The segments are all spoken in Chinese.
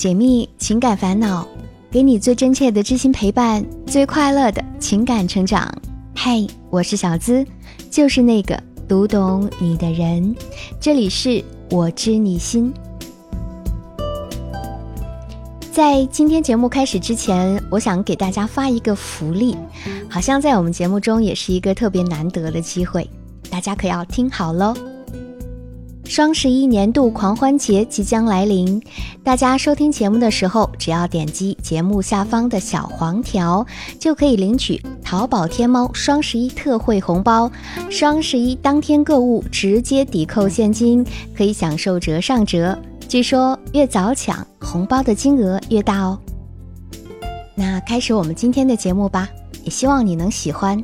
解密情感烦恼，给你最真切的知心陪伴，最快乐的情感成长。嗨，我是小资，就是那个读懂你的人。这里是我知你心。在今天节目开始之前，我想给大家发一个福利，好像在我们节目中也是一个特别难得的机会，大家可要听好喽！双十一年度狂欢节即将来临，大家收听节目的时候，只要点击节目下方的小黄条，就可以领取淘宝天猫双十一特惠红包。双十一当天购物直接抵扣现金，可以享受折上折。据说越早抢红包的金额越大哦。那开始我们今天的节目吧，也希望你能喜欢。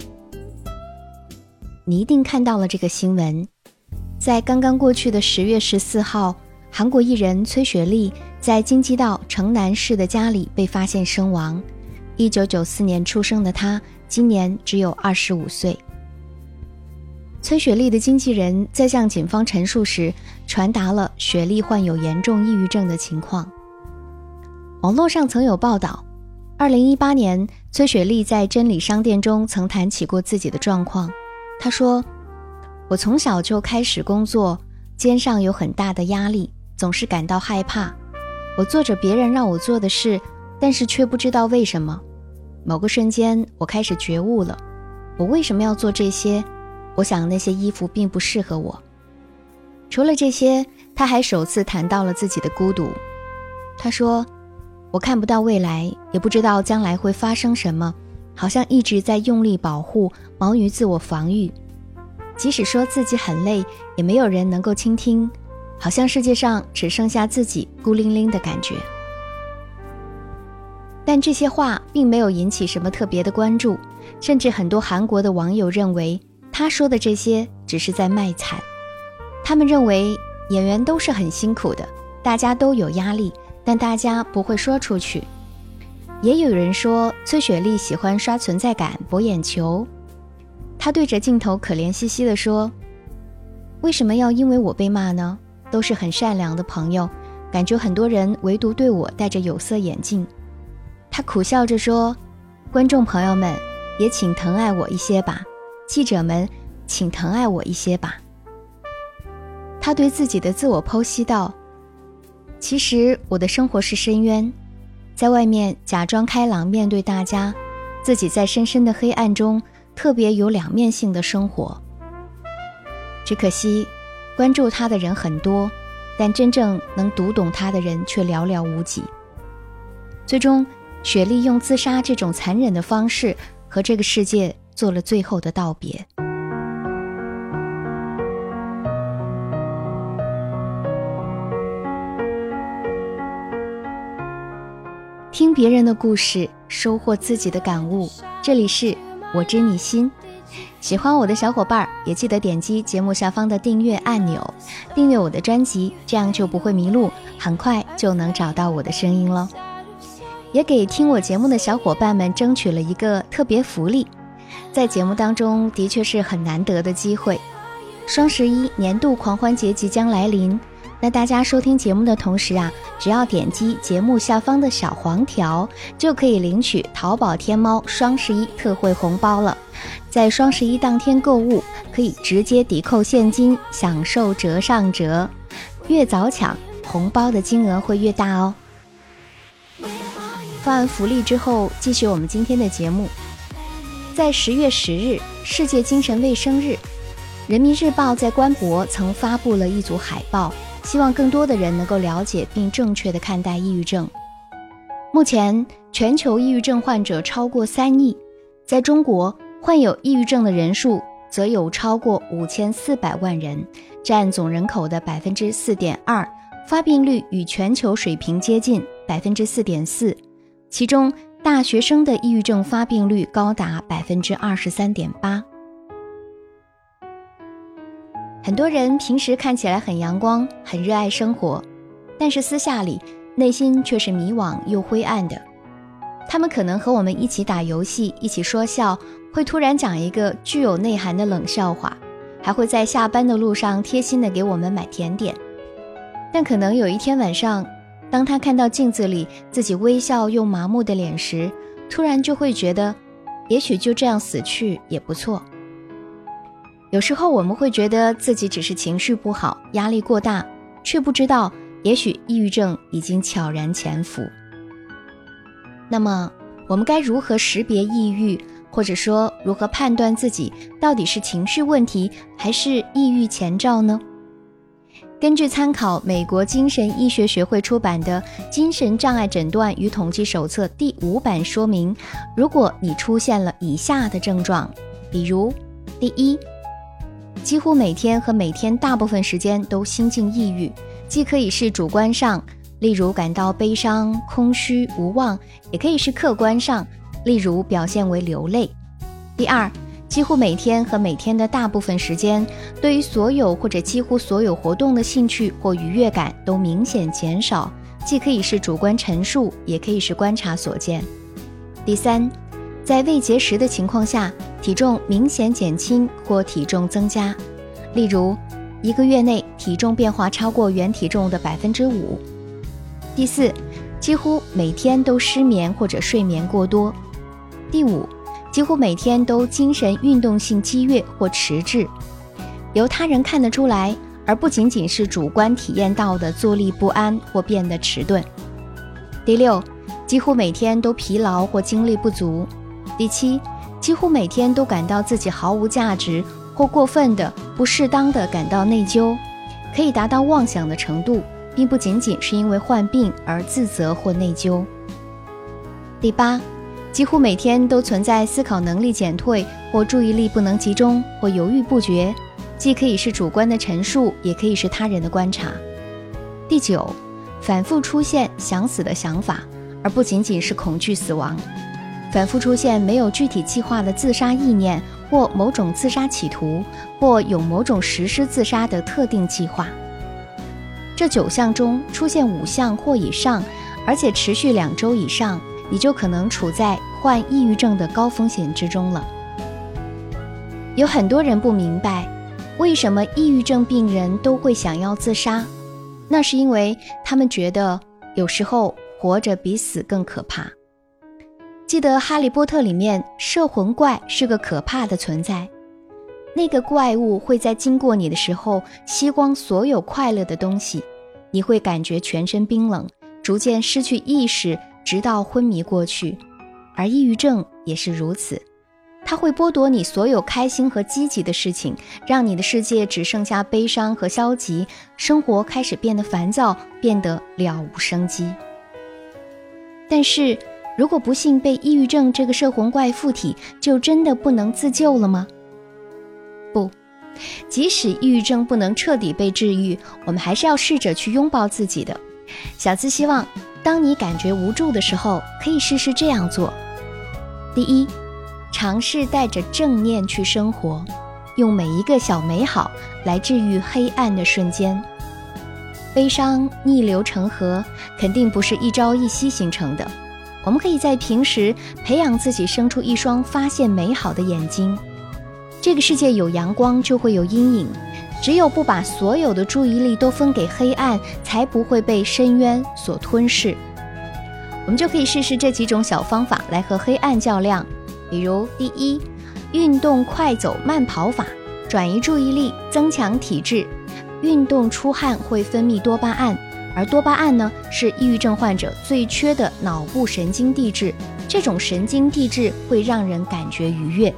你一定看到了这个新闻，在刚刚过去的十月十四号，韩国艺人崔雪莉在京畿道城南市的家里被发现身亡。一九九四年出生的她，今年只有二十五岁。崔雪莉的经纪人在向警方陈述时，传达了雪莉患有严重抑郁症的情况。网络上曾有报道，二零一八年，崔雪莉在真理商店中曾谈起过自己的状况。她说：“我从小就开始工作，肩上有很大的压力，总是感到害怕。我做着别人让我做的事，但是却不知道为什么。某个瞬间，我开始觉悟了：我为什么要做这些？”我想那些衣服并不适合我。除了这些，他还首次谈到了自己的孤独。他说：“我看不到未来，也不知道将来会发生什么，好像一直在用力保护，忙于自我防御。即使说自己很累，也没有人能够倾听，好像世界上只剩下自己孤零零的感觉。”但这些话并没有引起什么特别的关注，甚至很多韩国的网友认为。他说的这些只是在卖惨，他们认为演员都是很辛苦的，大家都有压力，但大家不会说出去。也有人说崔雪莉喜欢刷存在感博眼球，他对着镜头可怜兮兮地说：“为什么要因为我被骂呢？都是很善良的朋友，感觉很多人唯独对我戴着有色眼镜。”他苦笑着说：“观众朋友们，也请疼爱我一些吧。”记者们，请疼爱我一些吧。他对自己的自我剖析道：“其实我的生活是深渊，在外面假装开朗面对大家，自己在深深的黑暗中特别有两面性的生活。只可惜，关注他的人很多，但真正能读懂他的人却寥寥无几。最终，雪莉用自杀这种残忍的方式和这个世界。”做了最后的道别。听别人的故事，收获自己的感悟。这里是我知你心，喜欢我的小伙伴也记得点击节目下方的订阅按钮，订阅我的专辑，这样就不会迷路，很快就能找到我的声音了。也给听我节目的小伙伴们争取了一个特别福利。在节目当中，的确是很难得的机会。双十一年度狂欢节即将来临，那大家收听节目的同时啊，只要点击节目下方的小黄条，就可以领取淘宝天猫双十一特惠红包了。在双十一当天购物，可以直接抵扣现金，享受折上折。越早抢，红包的金额会越大哦。发完福利之后，继续我们今天的节目。在十月十日，世界精神卫生日，人民日报在官博曾发布了一组海报，希望更多的人能够了解并正确的看待抑郁症。目前，全球抑郁症患者超过三亿，在中国，患有抑郁症的人数则有超过五千四百万人，占总人口的百分之四点二，发病率与全球水平接近百分之四点四，其中。大学生的抑郁症发病率高达百分之二十三点八。很多人平时看起来很阳光，很热爱生活，但是私下里内心却是迷惘又灰暗的。他们可能和我们一起打游戏，一起说笑，会突然讲一个具有内涵的冷笑话，还会在下班的路上贴心的给我们买甜点。但可能有一天晚上，当他看到镜子里自己微笑又麻木的脸时，突然就会觉得，也许就这样死去也不错。有时候我们会觉得自己只是情绪不好、压力过大，却不知道，也许抑郁症已经悄然潜伏。那么，我们该如何识别抑郁，或者说如何判断自己到底是情绪问题还是抑郁前兆呢？根据参考美国精神医学学会出版的《精神障碍诊断与统计手册》第五版说明，如果你出现了以下的症状，比如，第一，几乎每天和每天大部分时间都心境抑郁，既可以是主观上，例如感到悲伤、空虚、无望，也可以是客观上，例如表现为流泪。第二。几乎每天和每天的大部分时间，对于所有或者几乎所有活动的兴趣或愉悦感都明显减少，既可以是主观陈述，也可以是观察所见。第三，在未节食的情况下，体重明显减轻或体重增加，例如一个月内体重变化超过原体重的百分之五。第四，几乎每天都失眠或者睡眠过多。第五。几乎每天都精神运动性激越或迟滞，由他人看得出来，而不仅仅是主观体验到的坐立不安或变得迟钝。第六，几乎每天都疲劳或精力不足。第七，几乎每天都感到自己毫无价值或过分的、不适当的感到内疚，可以达到妄想的程度，并不仅仅是因为患病而自责或内疚。第八。几乎每天都存在思考能力减退，或注意力不能集中，或犹豫不决，既可以是主观的陈述，也可以是他人的观察。第九，反复出现想死的想法，而不仅仅是恐惧死亡，反复出现没有具体计划的自杀意念，或某种自杀企图，或有某种实施自杀的特定计划。这九项中出现五项或以上，而且持续两周以上。你就可能处在患抑郁症的高风险之中了。有很多人不明白，为什么抑郁症病人都会想要自杀，那是因为他们觉得有时候活着比死更可怕。记得《哈利波特》里面摄魂怪是个可怕的存在，那个怪物会在经过你的时候吸光所有快乐的东西，你会感觉全身冰冷，逐渐失去意识。直到昏迷过去，而抑郁症也是如此，它会剥夺你所有开心和积极的事情，让你的世界只剩下悲伤和消极，生活开始变得烦躁，变得了无生机。但是如果不幸被抑郁症这个摄魂怪附体，就真的不能自救了吗？不，即使抑郁症不能彻底被治愈，我们还是要试着去拥抱自己的。小资希望。当你感觉无助的时候，可以试试这样做：第一，尝试带着正念去生活，用每一个小美好来治愈黑暗的瞬间。悲伤逆流成河，肯定不是一朝一夕形成的。我们可以在平时培养自己生出一双发现美好的眼睛。这个世界有阳光，就会有阴影。只有不把所有的注意力都分给黑暗，才不会被深渊所吞噬。我们就可以试试这几种小方法来和黑暗较量。比如，第一，运动快走慢跑法，转移注意力，增强体质。运动出汗会分泌多巴胺，而多巴胺呢是抑郁症患者最缺的脑部神经递质。这种神经递质会让人感觉愉悦。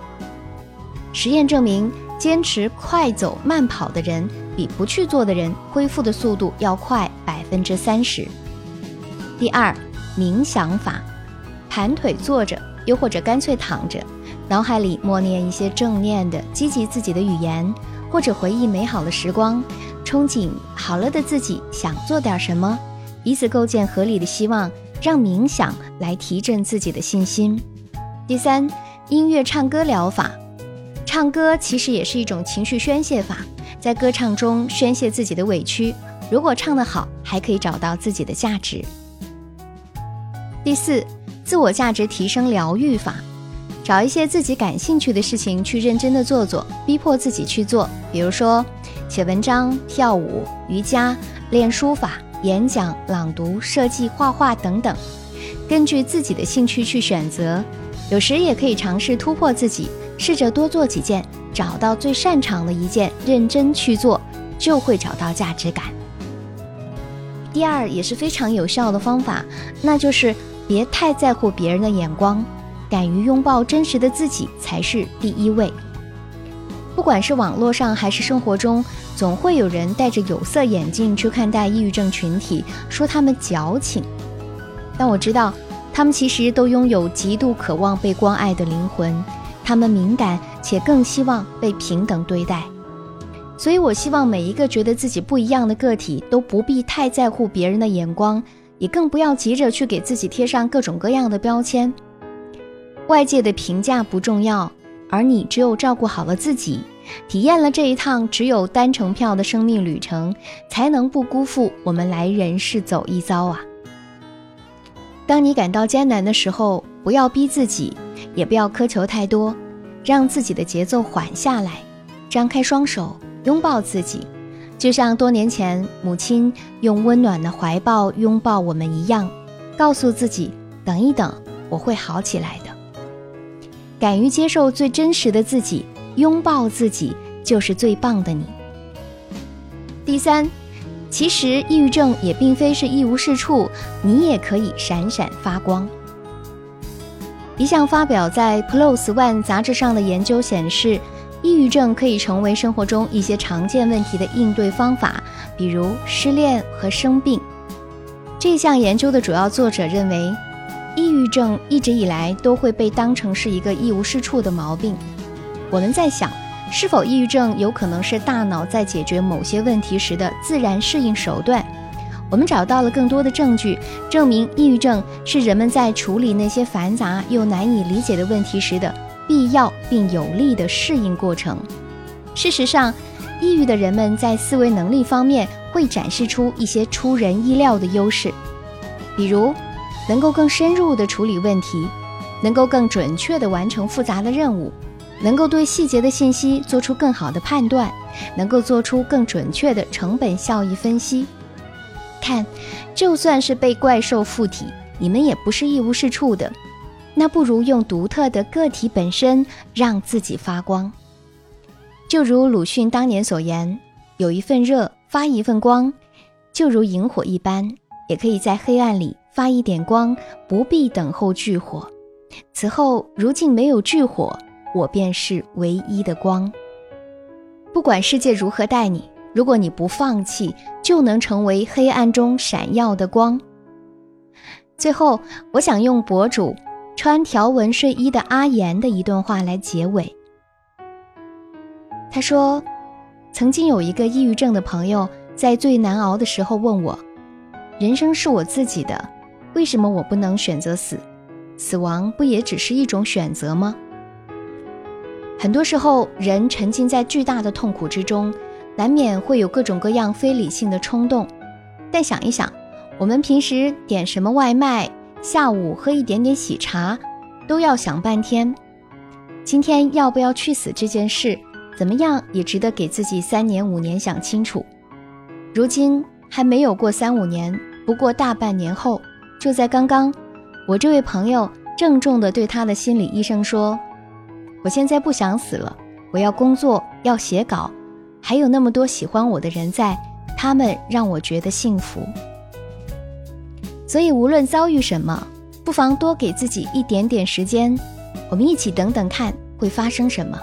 实验证明。坚持快走慢跑的人，比不去做的人恢复的速度要快百分之三十。第二，冥想法，盘腿坐着，又或者干脆躺着，脑海里默念一些正念的、积极自己的语言，或者回忆美好的时光，憧憬好了的自己想做点什么，以此构建合理的希望，让冥想来提振自己的信心。第三，音乐唱歌疗法。唱歌其实也是一种情绪宣泄法，在歌唱中宣泄自己的委屈。如果唱得好，还可以找到自己的价值。第四，自我价值提升疗愈法，找一些自己感兴趣的事情去认真的做做，逼迫自己去做。比如说，写文章、跳舞、瑜伽、练书法、演讲、朗读、设计、画画等等，根据自己的兴趣去选择。有时也可以尝试突破自己，试着多做几件，找到最擅长的一件，认真去做，就会找到价值感。第二也是非常有效的方法，那就是别太在乎别人的眼光，敢于拥抱真实的自己才是第一位。不管是网络上还是生活中，总会有人戴着有色眼镜去看待抑郁症群体，说他们矫情。但我知道。他们其实都拥有极度渴望被关爱的灵魂，他们敏感且更希望被平等对待。所以我希望每一个觉得自己不一样的个体都不必太在乎别人的眼光，也更不要急着去给自己贴上各种各样的标签。外界的评价不重要，而你只有照顾好了自己，体验了这一趟只有单程票的生命旅程，才能不辜负我们来人世走一遭啊！当你感到艰难的时候，不要逼自己，也不要苛求太多，让自己的节奏缓下来，张开双手拥抱自己，就像多年前母亲用温暖的怀抱拥抱我们一样，告诉自己：等一等，我会好起来的。敢于接受最真实的自己，拥抱自己，就是最棒的你。第三。其实，抑郁症也并非是一无是处，你也可以闪闪发光。一项发表在《PLOS ONE》杂志上的研究显示，抑郁症可以成为生活中一些常见问题的应对方法，比如失恋和生病。这项研究的主要作者认为，抑郁症一直以来都会被当成是一个一无是处的毛病。我们在想。是否抑郁症有可能是大脑在解决某些问题时的自然适应手段？我们找到了更多的证据，证明抑郁症是人们在处理那些繁杂又难以理解的问题时的必要并有利的适应过程。事实上，抑郁的人们在思维能力方面会展示出一些出人意料的优势，比如能够更深入地处理问题，能够更准确地完成复杂的任务。能够对细节的信息做出更好的判断，能够做出更准确的成本效益分析。看，就算是被怪兽附体，你们也不是一无是处的。那不如用独特的个体本身让自己发光。就如鲁迅当年所言：“有一份热，发一份光，就如萤火一般，也可以在黑暗里发一点光，不必等候炬火。此后，如今没有炬火。”我便是唯一的光。不管世界如何待你，如果你不放弃，就能成为黑暗中闪耀的光。最后，我想用博主穿条纹睡衣的阿言的一段话来结尾。他说：“曾经有一个抑郁症的朋友，在最难熬的时候问我：‘人生是我自己的，为什么我不能选择死？死亡不也只是一种选择吗？’”很多时候，人沉浸在巨大的痛苦之中，难免会有各种各样非理性的冲动。但想一想，我们平时点什么外卖，下午喝一点点喜茶，都要想半天。今天要不要去死这件事，怎么样也值得给自己三年五年想清楚。如今还没有过三五年，不过大半年后，就在刚刚，我这位朋友郑重地对他的心理医生说。我现在不想死了，我要工作，要写稿，还有那么多喜欢我的人在，他们让我觉得幸福。所以无论遭遇什么，不妨多给自己一点点时间，我们一起等等看会发生什么。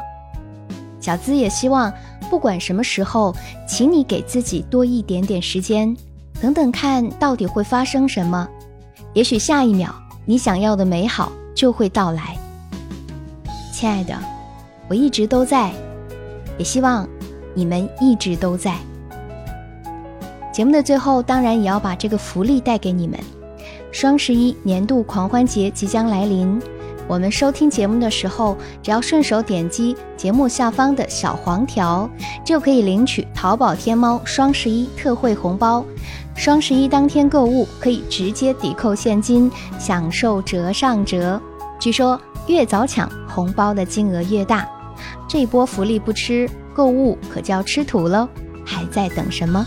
小资也希望，不管什么时候，请你给自己多一点点时间，等等看到底会发生什么。也许下一秒，你想要的美好就会到来。亲爱的，我一直都在，也希望你们一直都在。节目的最后，当然也要把这个福利带给你们。双十一年度狂欢节即将来临，我们收听节目的时候，只要顺手点击节目下方的小黄条，就可以领取淘宝天猫双十一特惠红包。双十一当天购物可以直接抵扣现金享受折上折。据说越早抢红包的金额越大。这波福利不吃购物可就要吃土喽还在等什么？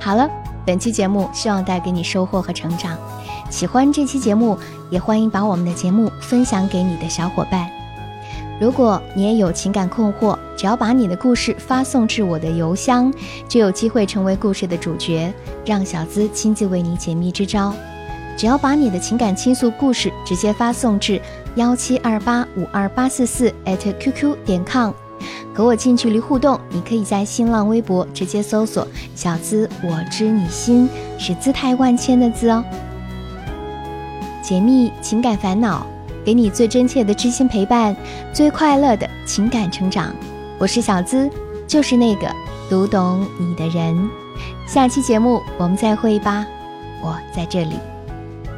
好了本期节目希望带给你收获和成长。喜欢这期节目也欢迎把我们的节目分享给你的小伙伴。如果你也有情感困惑，只要把你的故事发送至我的邮箱，就有机会成为故事的主角，让小资亲自为你解密支招。只要把你的情感倾诉故事直接发送至幺七二八五二八四四 @QQ 点 com，和我近距离互动。你可以在新浪微博直接搜索“小资我知你心”，是姿态万千的“资”哦。解密情感烦恼。给你最真切的知心陪伴，最快乐的情感成长。我是小资，就是那个读懂你的人。下期节目我们再会吧，我在这里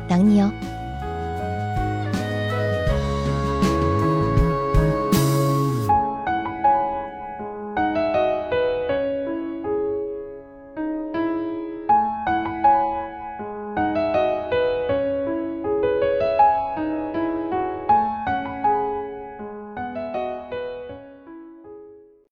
等你哦。